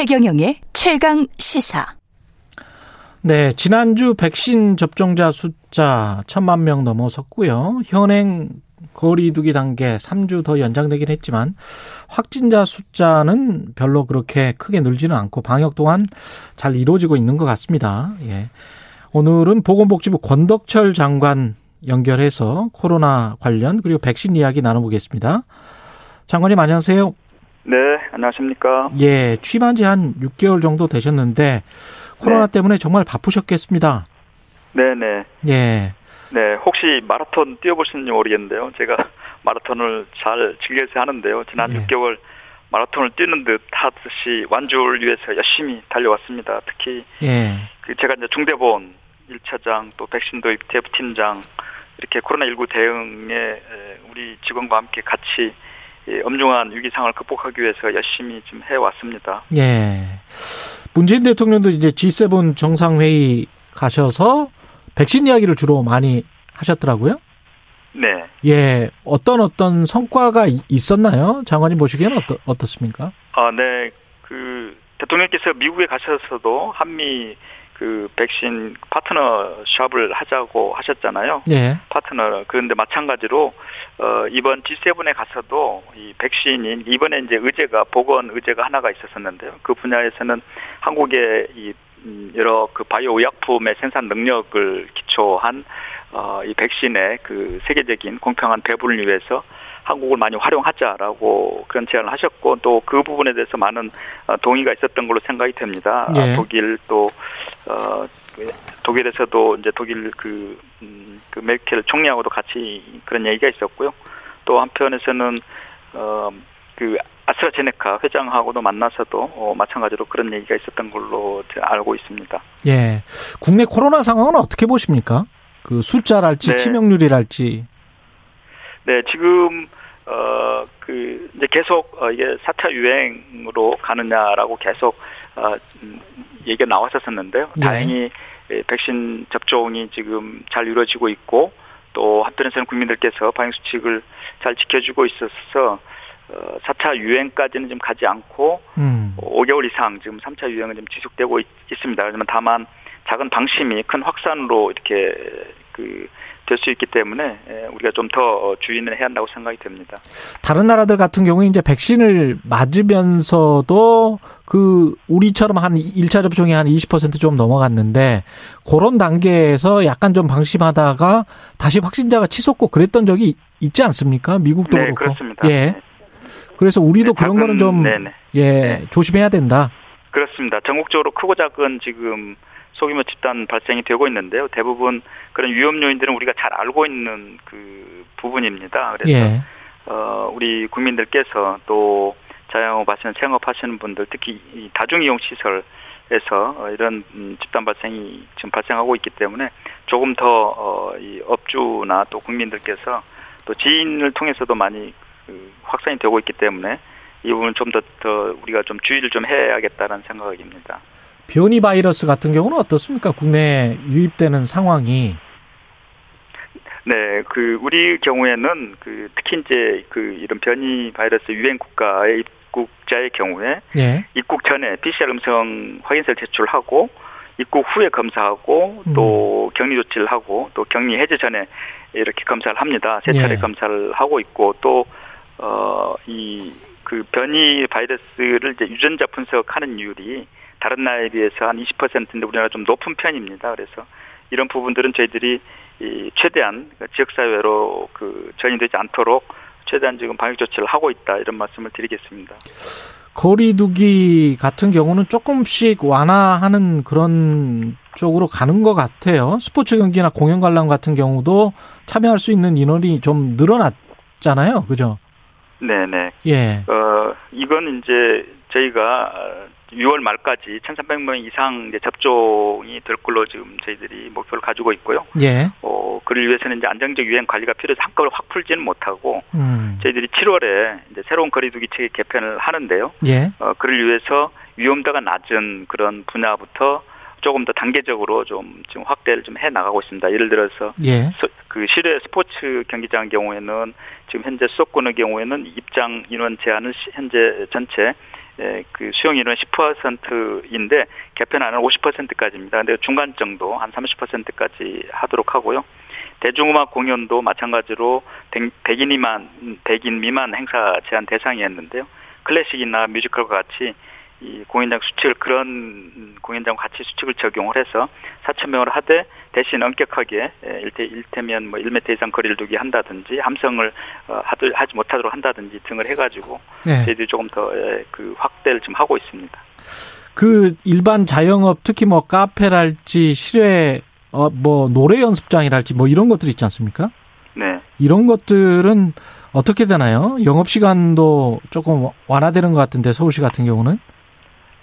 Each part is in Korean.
최경영의 최강 시사. 네, 지난주 백신 접종자 숫자 천만 명 넘어섰고요. 현행 거리두기 단계 3주 더 연장되긴 했지만 확진자 숫자는 별로 그렇게 크게 늘지는 않고 방역 또한 잘 이루어지고 있는 것 같습니다. 예. 오늘은 보건복지부 권덕철 장관 연결해서 코로나 관련 그리고 백신 이야기 나눠보겠습니다. 장관님 안녕하세요. 네, 안녕하십니까. 예, 취임한 지 한 6개월 정도 되셨는데 코로나 네. 때문에 정말 바쁘셨겠습니다. 네 네. 예. 네, 혹시 마라톤 뛰어보시는지 모르겠는데요. 제가 마라톤을 잘 즐겨서 하는데요. 지난 예. 6개월 마라톤을 뛰는 듯 하듯이 완주를 위해서 열심히 달려왔습니다. 특히 예. 그 제가 이제 중대본 1차장 또 백신 도입 대부팀장 이렇게 코로나19 대응에 우리 직원과 함께 같이 엄중한 위기 상황을 극복하기 위해서 열심히 좀 해왔습니다. 예. 문재인 대통령도 이제 G7 정상회의 가셔서 백신 이야기를 주로 많이 하셨더라고요. 네. 예. 어떤 어떤 성과가 있었나요? 장관님 보시기에는 어떻, 어떻습니까? 아, 네. 그, 대통령께서 미국에 가셔서도 한미 그 백신 파트너 샵을 하자고 하셨잖아요. 예. 파트너 그런데 마찬가지로 어 이번 G7에 가서도 이 백신인 이번에 이제 의제가 보건 의제가 하나가 있었었는데요. 그 분야에서는 한국의 이 음, 여러 그 바이오 의약품의 생산 능력을 기초한 어 이 백신의 그 세계적인 공평한 배분을 위해서 한국을 많이 활용하자라고 그런 제안을 하셨고 또 그 부분에 대해서 많은 어, 동의가 있었던 걸로 생각이 됩니다. 예. 독일 또 어, 독일에서도 이제 독일 그, 음, 그 메르켈 총리하고도 같이 그런 얘기가 있었고요. 또 한편에서는 어, 그 아스트라제네카 회장하고도 만나서도 어, 마찬가지로 그런 얘기가 있었던 걸로 제가 알고 있습니다. 예. 국내 코로나 상황은 어떻게 보십니까? 그 숫자랄지 네. 치명률이랄지. 네, 지금 어 그 이제 계속 어, 이게 사차 유행으로 가느냐라고 계속 어 음, 얘기가 나왔었었는데요. 네. 다행히 백신 접종이 지금 잘 이루어지고 있고 또 한편에서는 국민들께서 방역 수칙을 잘 지켜주고 있어서 어, 4차 유행까지는 좀 가지 않고 음. 5개월 이상 지금 3차 유행은 좀 지속되고 있, 습니다 하지만 다만 작은 방심이 큰 확산으로 이렇게 그 될 수 있기 때문에 예, 우리가 좀 더 주의를 해야 한다고 생각이 됩니다. 다른 나라들 같은 경우에 이제 백신을 맞으면서도 그 우리처럼 한 1차 접종이 한 20%좀 넘어갔는데 그런 단계에서 약간 좀 방심하다가 다시 확진자가 치솟고 그랬던 적이 있지 않습니까? 미국도 네, 그렇고. 그렇습니다. 예. 네. 그래서 우리도 네, 그런 거는 좀 네네. 예, 네. 조심해야 된다. 그렇습니다. 전국적으로 크고 작은 지금 소규모 집단 발생이 되고 있는데요. 대부분 그런 위험 요인들은 우리가 잘 알고 있는 그 부분입니다. 그래서 예. 어 우리 국민들께서 또 자영업 하시는 생업하시는 분들 특히 이 다중이용 시설에서 어, 이런 음, 집단 발생이 지금 발생하고 있기 때문에 조금 더이 어, 업주나 또 국민들께서 또 지인을 통해서도 많이 그 확산이 되고 있기 때문에 이 부분 좀 더 더 우리가 좀 주의를 좀 해야겠다는 생각입니다. 변이 바이러스 같은 경우는 어떻습니까? 국내에 유입되는 상황이. 네, 그 우리 경우에는 그 특히 이제 그 이런 변이 바이러스 유행 국가의 입국자의 경우에 예. 입국 전에 PCR 음성 확인서를 제출하고 입국 후에 검사하고 음. 또 음. 격리 조치를 하고 또 격리 해제 전에 이렇게 검사를 합니다. 세 차례 예. 검사를 하고 있고 또 어 이 그 변이 바이러스를 이제 유전자 분석하는 이율이 다른 나라에 비해서 한 20%인데 우리나라 좀 높은 편입니다. 그래서 이런 부분들은 저희들이 이 최대한 지역사회로 그 전이되지 않도록 최대한 지금 방역 조치를 하고 있다 이런 말씀을 드리겠습니다. 거리두기 같은 경우는 조금씩 완화하는 그런 쪽으로 가는 것 같아요. 스포츠 경기나 공연 관람 같은 경우도 참여할 수 있는 인원이 좀 늘어났잖아요. 그죠? 네네. 예. 어, 이건 이제 저희가 6월 말까지 1,300명 이상 이제 접종이 될 걸로 지금 저희들이 목표를 가지고 있고요. 예. 어, 그를 위해서는 이제 안정적 유행 관리가 필요해서 한꺼번에 확 풀지는 못하고, 음. 저희들이 7월에 이제 새로운 거리두기 체계 개편을 하는데요. 예. 어, 그를 위해서 위험도가 낮은 그런 분야부터 조금 더 단계적으로 좀 지금 확대를 좀 해 나가고 있습니다. 예를 들어서 예. 그 실외 스포츠 경기장 경우에는 지금 현재 수도권의 경우에는 입장 인원 제한을 현재 전체 예, 그 수용 인원 10%인데 개편안은 50%까지입니다. 근데 중간 정도 한 30%까지 하도록 하고요. 대중음악 공연도 마찬가지로 100인 미만 100인 미만 행사 제한 대상이었는데요. 클래식이나 뮤지컬과 같이 이 공연장 수칙을 그런 공연장 같이 수칙을 적용을 해서 4천 명을 하되 대신 엄격하게 일대 일테면 뭐 1m 이상 거리를 두게 한다든지 함성을 어, 하지 못하도록 한다든지 등을 해가지고 네. 저희들이 조금 더 그 확대를 좀 하고 있습니다. 그 일반 자영업 특히 뭐 카페랄지 실외 어, 뭐 노래 연습장이랄지 뭐 이런 것들 있지 않습니까? 네. 이런 것들은 어떻게 되나요? 영업 시간도 조금 완화되는 것 같은데 서울시 같은 경우는?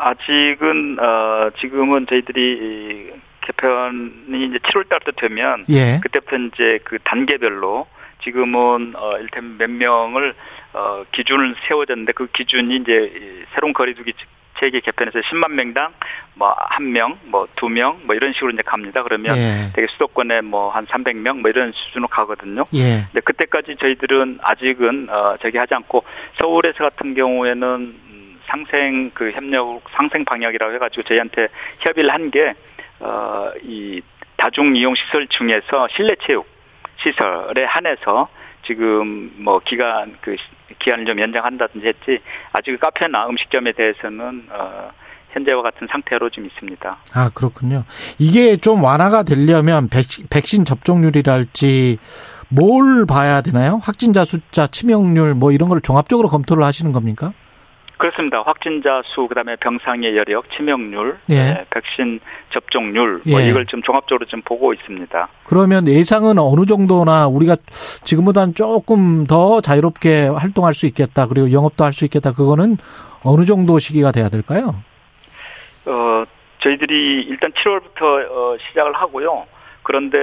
아직은 어 지금은 저희들이 개편이 이제 7월 달부터 되면 예. 그때부터 이제 그 단계별로 지금은 어 일테면 몇 명을 어 기준을 세워졌는데 그 기준이 이제 새로운 거리두기 체계 개편에서 10만 명당 뭐 한 명, 뭐 두 명, 뭐 이런 식으로 이제 갑니다. 그러면 예. 되게 수도권에 뭐 한 300명 뭐 이런 수준으로 가거든요. 예. 근데 그때까지 저희들은 아직은 어 저기 하지 않고 서울에서 같은 경우에는 상생 그 협력 상생 방역이라고 해가지고 저희한테 협의를 한 게 어 이 다중 이용 시설 중에서 실내 체육 시설에 한해서 지금 뭐 기간 그 기한을 좀 연장한다든지 했지 아직 카페나 음식점에 대해서는 어 현재와 같은 상태로 좀 있습니다. 아 그렇군요. 이게 좀 완화가 되려면 백신, 백신 접종률이랄지 뭘 봐야 되나요? 확진자 숫자, 치명률 뭐 이런 걸 종합적으로 검토를 하시는 겁니까? 그렇습니다. 확진자 수, 그다음에 병상의 여력, 치명률, 예. 네, 백신 접종률, 뭐 예. 이걸 좀 종합적으로 좀 보고 있습니다. 그러면 예상은 어느 정도나 우리가 지금보다는 조금 더 자유롭게 활동할 수 있겠다, 그리고 영업도 할 수 있겠다, 그거는 어느 정도 시기가 돼야 될까요? 어, 저희들이 일단 7월부터 어, 시작을 하고요. 그런데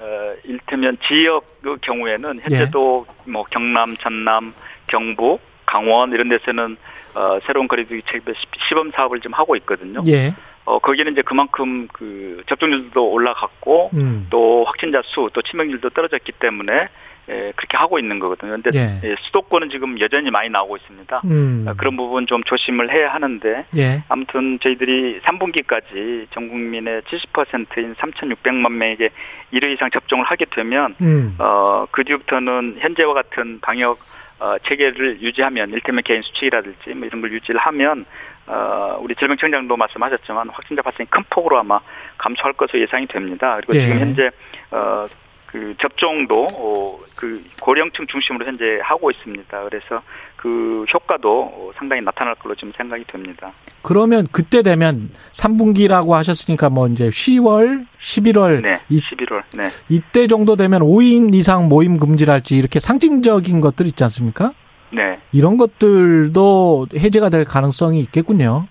어, 일테면 지역 그 경우에는 현재도 예. 뭐 경남, 전남, 경북 강원 이런 데서는 어, 새로운 거리두기 책 시범 사업을 좀 하고 있거든요. 예. 어, 거기는 이제 그만큼 그 접종률도 올라갔고 음. 또 확진자 수, 또 치명률도 떨어졌기 때문에 예, 그렇게 하고 있는 거거든요. 근데 예. 예, 수도권은 지금 여전히 많이 나오고 있습니다. 음. 어, 그런 부분 좀 조심을 해야 하는데 예. 아무튼 저희들이 3분기까지 전 국민의 70%인 3,600만 명에게 1회 이상 접종을 하게 되면 음. 어, 그 뒤부터는 현재와 같은 방역 어, 체계를 유지하면 일테면 개인 수칙이라든지 뭐 이런 걸 유지를 하면 어, 우리 질병청장도 말씀하셨지만 확진자 발생이 큰 폭으로 아마 감소할 것으로 예상이 됩니다. 그리고 예. 지금 현재 어, 그 접종도 어, 그 고령층 중심으로 현재 하고 있습니다. 그래서 그 효과도 상당히 나타날 걸로 지금 생각이 됩니다. 그러면 그때 되면 3분기라고 하셨으니까 뭐 이제 10월, 11월, 네, 이, 11월, 네. 이때 정도 되면 5인 이상 모임 금지랄지 이렇게 상징적인 것들 있지 않습니까? 네. 이런 것들도 해제가 될 가능성이 있겠군요.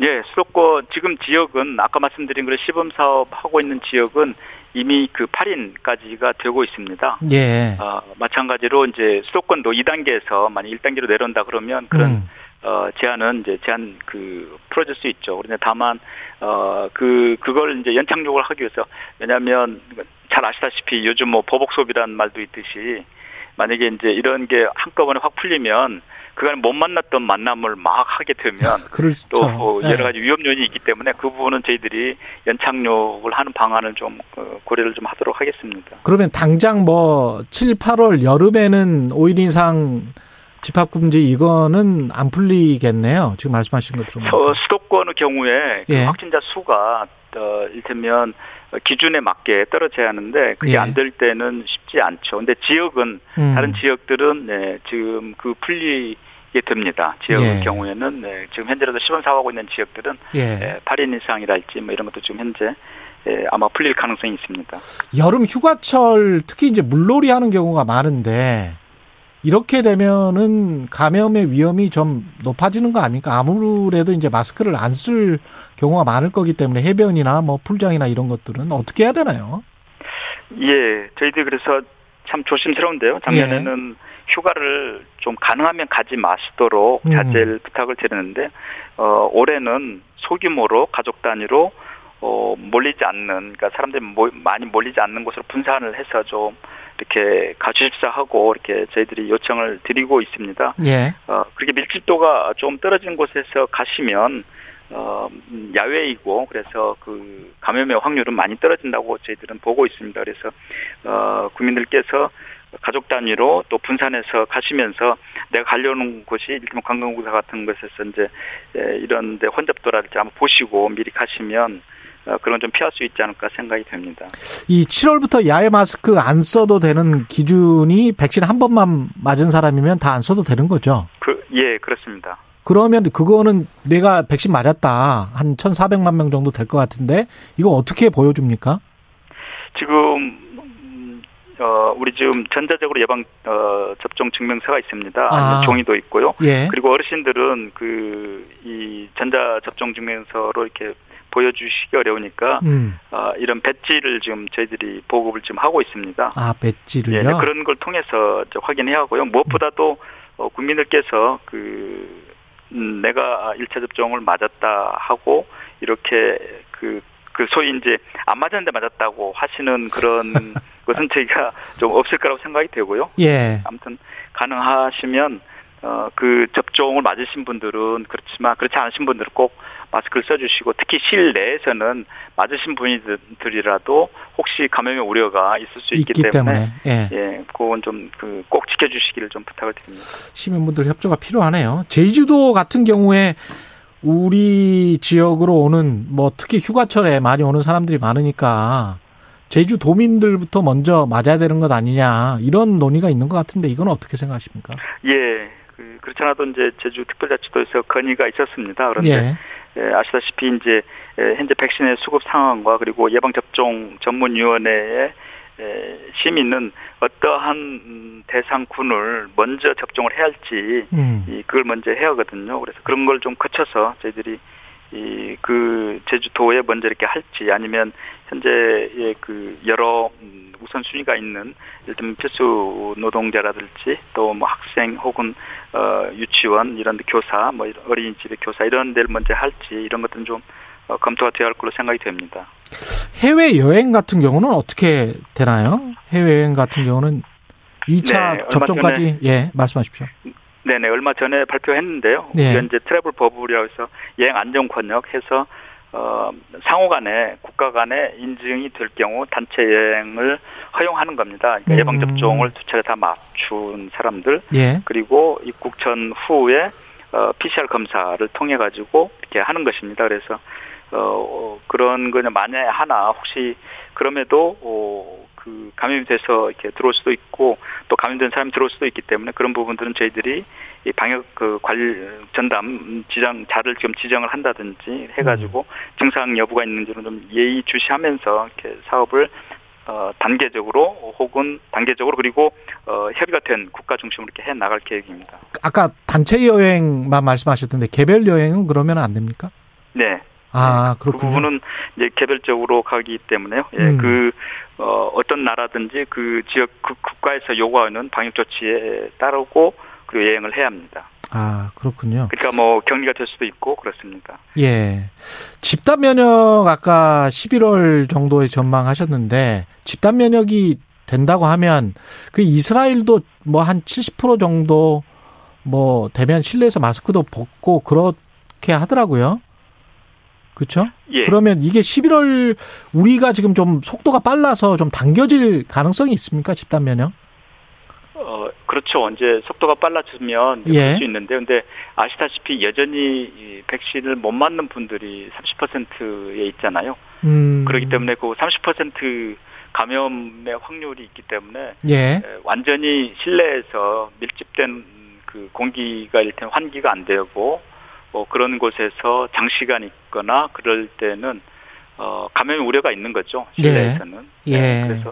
예, 수도권 지금 지역은 아까 말씀드린 그런 시범 사업 하고 있는 지역은 이미 그 8인까지가 되고 있습니다. 예. 어, 마찬가지로 이제 수도권도 2단계에서 만약 1단계로 내려온다 그러면 그런 음. 어, 제한은 이제 제한 그 풀어줄 수 있죠. 그런데 다만 어, 그 그걸 이제 연착륙을 하기 위해서 왜냐하면 잘 아시다시피 요즘 뭐 보복 소비라는 말도 있듯이 만약에 이제 이런 게 한꺼번에 확 풀리면 그간 못 만났던 만남을 막 하게 되면 그렇죠. 또 뭐 여러 가지 위험 요인이 있기 때문에 그 부분은 저희들이 연착륙을 하는 방안을 좀 어, 고려를 좀 하도록 하겠습니다. 그러면 당장 뭐 7, 8월 여름에는 5일 이상 집합 금지 이거는 안 풀리겠네요. 지금 말씀하신 것 들으면. 어, 수도권의 경우에 그 예. 확진자 수가 어, 일테면 기준에 맞게 떨어져야 하는데 그게 예. 안될 때는 쉽지 않죠. 근데 지역은 음. 다른 지역들은 네, 지금 그 풀리 게 됩니다. 지역의 예. 경우에는 네, 지금 현재라도 시범 사업하고 있는 지역들은 예. 네, 8인 이상이랄지 뭐 이런 것도 지금 현재 예, 아마 풀릴 가능성이 있습니다. 여름 휴가철 특히 이제 물놀이 하는 경우가 많은데 이렇게 되면은 감염의 위험이 좀 높아지는 거 아닙니까? 아무래도 이제 마스크를 안 쓸 경우가 많을 거기 때문에 해변이나 뭐 풀장이나 이런 것들은 어떻게 해야 되나요? 예, 저희들 그래서 참 조심스러운데요. 작년에는 예. 휴가를 좀 가능하면 가지 마시도록 음. 자제를 음. 부탁을 드리는데 어 올해는 소규모로 가족 단위로 어 몰리지 않는 그러니까 사람들이 모, 많이 몰리지 않는 곳으로 분산을 해서 좀 이렇게 가주십사 하고 이렇게 저희들이 요청을 드리고 있습니다. 예. 어, 그렇게 밀집도가 좀 떨어진 곳에서 가시면 어, 야외이고 그래서 그 감염의 확률은 많이 떨어진다고 저희들은 보고 있습니다. 그래서 어, 국민들께서 가족 단위로 또 분산해서 가시면서 내가 가려는 곳이 일명 관광공사 같은 곳에서 이제 이런 데 혼잡도라든지 한번 보시고 미리 가시면 어, 그런 좀 피할 수 있지 않을까 생각이 됩니다. 이 7월부터 야외 마스크 안 써도 되는 기준이 백신 한 번만 맞은 사람이면 다 안 써도 되는 거죠? 그, 예, 그렇습니다. 그러면 그거는 내가 백신 맞았다. 한 1,400만 명 정도 될 것 같은데 이거 어떻게 보여줍니까? 지금 어, 우리 지금 전자적으로 예방 어, 접종 증명서가 있습니다. 아. 종이도 있고요. 예. 그리고 어르신들은 그 이 전자 접종 증명서로 이렇게 보여주시기 어려우니까 음. 어, 이런 배지를 지금 저희들이 보급을 지금 하고 있습니다. 아 배지를요? 예, 그런 걸 통해서 확인해야 하고요. 무엇보다도 어, 국민들께서 그 음, 내가 1차 접종을 맞았다 하고 이렇게 그 그 소위 이제 안 맞았는데 맞았다고 하시는 그런 것은 저희가 좀 없을 거라고 생각이 되고요. 예. 아무튼 가능하시면 어, 그 접종을 맞으신 분들은 그렇지만 그렇지 않으신 분들은 꼭 마스크를 써주시고 특히 실내에서는 맞으신 분들이라도 혹시 감염의 우려가 있을 수 있기, 때문에, 때문에, 예, 예 그건 좀 그 꼭 지켜주시기를 좀 부탁을 드립니다. 시민분들 협조가 필요하네요. 제주도 같은 경우에 우리 지역으로 오는 뭐 특히 휴가철에 많이 오는 사람들이 많으니까 제주 도민들부터 먼저 맞아야 되는 것 아니냐 이런 논의가 있는 것 같은데 이건 어떻게 생각하십니까? 예, 그, 그렇지 않아도 이제 제주 특별자치도에서 건의가 있었습니다. 그런데 예. 예, 아시다시피 이제 예, 현재 백신의 수급 상황과 그리고 예방 접종 전문위원회의 시민은 어떠한 대상군을 먼저 접종을 해야 할지 음. 그걸 먼저 해야 하거든요. 그래서 그런 걸 좀 거쳐서 저희들이 이 그 제주도에 먼저 이렇게 할지 아니면 현재의 그 여러 음, 우선순위가 있는 예를 들면 필수 노동자라든지 또 뭐 학생 혹은 어 유치원 이런 데 교사 뭐 어린이집의 교사 이런 데를 먼저 할지 이런 것들은 좀 어, 검토가 되어야 할 걸로 생각이 됩니다. 해외 여행 같은 경우는 어떻게 되나요? 해외 여행 같은 경우는 2차 네, 접종까지 예 말씀하십시오. 네네 얼마 전에 발표했는데요. 네. 현재 트래블 버블이라고 해서 여행 안전 권역 해서 어, 상호 간에 국가 간에 인증이 될 경우 단체 여행을 허용하는 겁니다. 그러니까 음. 예방 접종을 두 차례 다 맞춘 사람들 예. 그리고 입국 전 후에 어, PCR 검사를 통해 가지고 이렇게 하는 것입니다. 그래서 어, 그런 거는 만약에 하나 혹시 그럼에도 어, 그 감염이 돼서 이렇게 들어올 수도 있고 또 감염된 사람이 들어올 수도 있기 때문에 그런 부분들은 저희들이 이 방역 그 관리 전담 지정 자를 지금 지정을 한다든지 해가지고 음. 증상 여부가 있는지는 좀 예의 주시하면서 이렇게 사업을 어, 단계적으로 혹은 단계적으로 그리고 어, 협의가 된 국가 중심으로 이렇게 해 나갈 계획입니다. 아까 단체 여행만 말씀하셨던데 개별 여행은 그러면 안 됩니까? 네. 아, 그렇군요. 그 부분은 이제 개별적으로 가기 때문에요. 예, 음. 그, 어, 어떤 나라든지 그 지역, 그 국가에서 요구하는 방역 조치에 따르고 그리고 여행을 해야 합니다. 아, 그렇군요. 그러니까 뭐 격리가 될 수도 있고 그렇습니다. 예. 집단 면역 아까 11월 정도에 전망하셨는데 집단 면역이 된다고 하면 그 이스라엘도 뭐 한 70% 정도 뭐 되면 실내에서 마스크도 벗고 그렇게 하더라고요. 그렇죠? 예. 그러면 이게 11월 우리가 지금 좀 속도가 빨라서 좀 당겨질 가능성이 있습니까? 집단 면역? 어, 그렇죠. 이제 속도가 빨라지면 예. 볼수 있는데 근데 아시다시피 여전히 백신을 못 맞는 분들이 30%에 있잖아요. 음. 그렇기 때문에 그 30% 감염의 확률이 있기 때문에 예. 완전히 실내에서 밀집된 그 공기가 일단 환기가 안 되고 뭐 그런 곳에서 장시간 있거나 그럴 때는 어, 감염 우려가 있는 거죠. 실내에서는. 예. 예. 네, 그래서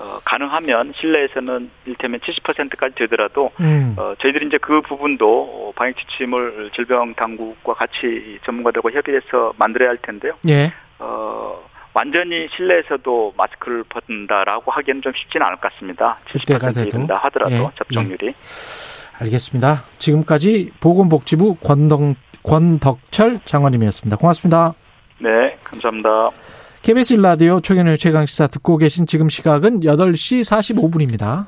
어, 가능하면 실내에서는 일테면 70%까지 되더라도 음. 어, 저희들이 이제 그 부분도 방역 지침을 질병 당국과 같이 전문가들과 협의해서 만들어야 할 텐데요. 예. 어, 완전히 실내에서도 마스크를 벗는다라고 하기에는 좀 쉽지는 않을 것 같습니다. 70% 이른다 하더라도 예. 접종률이. 예. 알겠습니다. 지금까지 보건복지부 권동 권덕철 장관님이었습니다. 고맙습니다. 네, 감사합니다. KBS 일라디오 최경영 최강 시사 듣고 계신 지금 시각은 8시 45분입니다.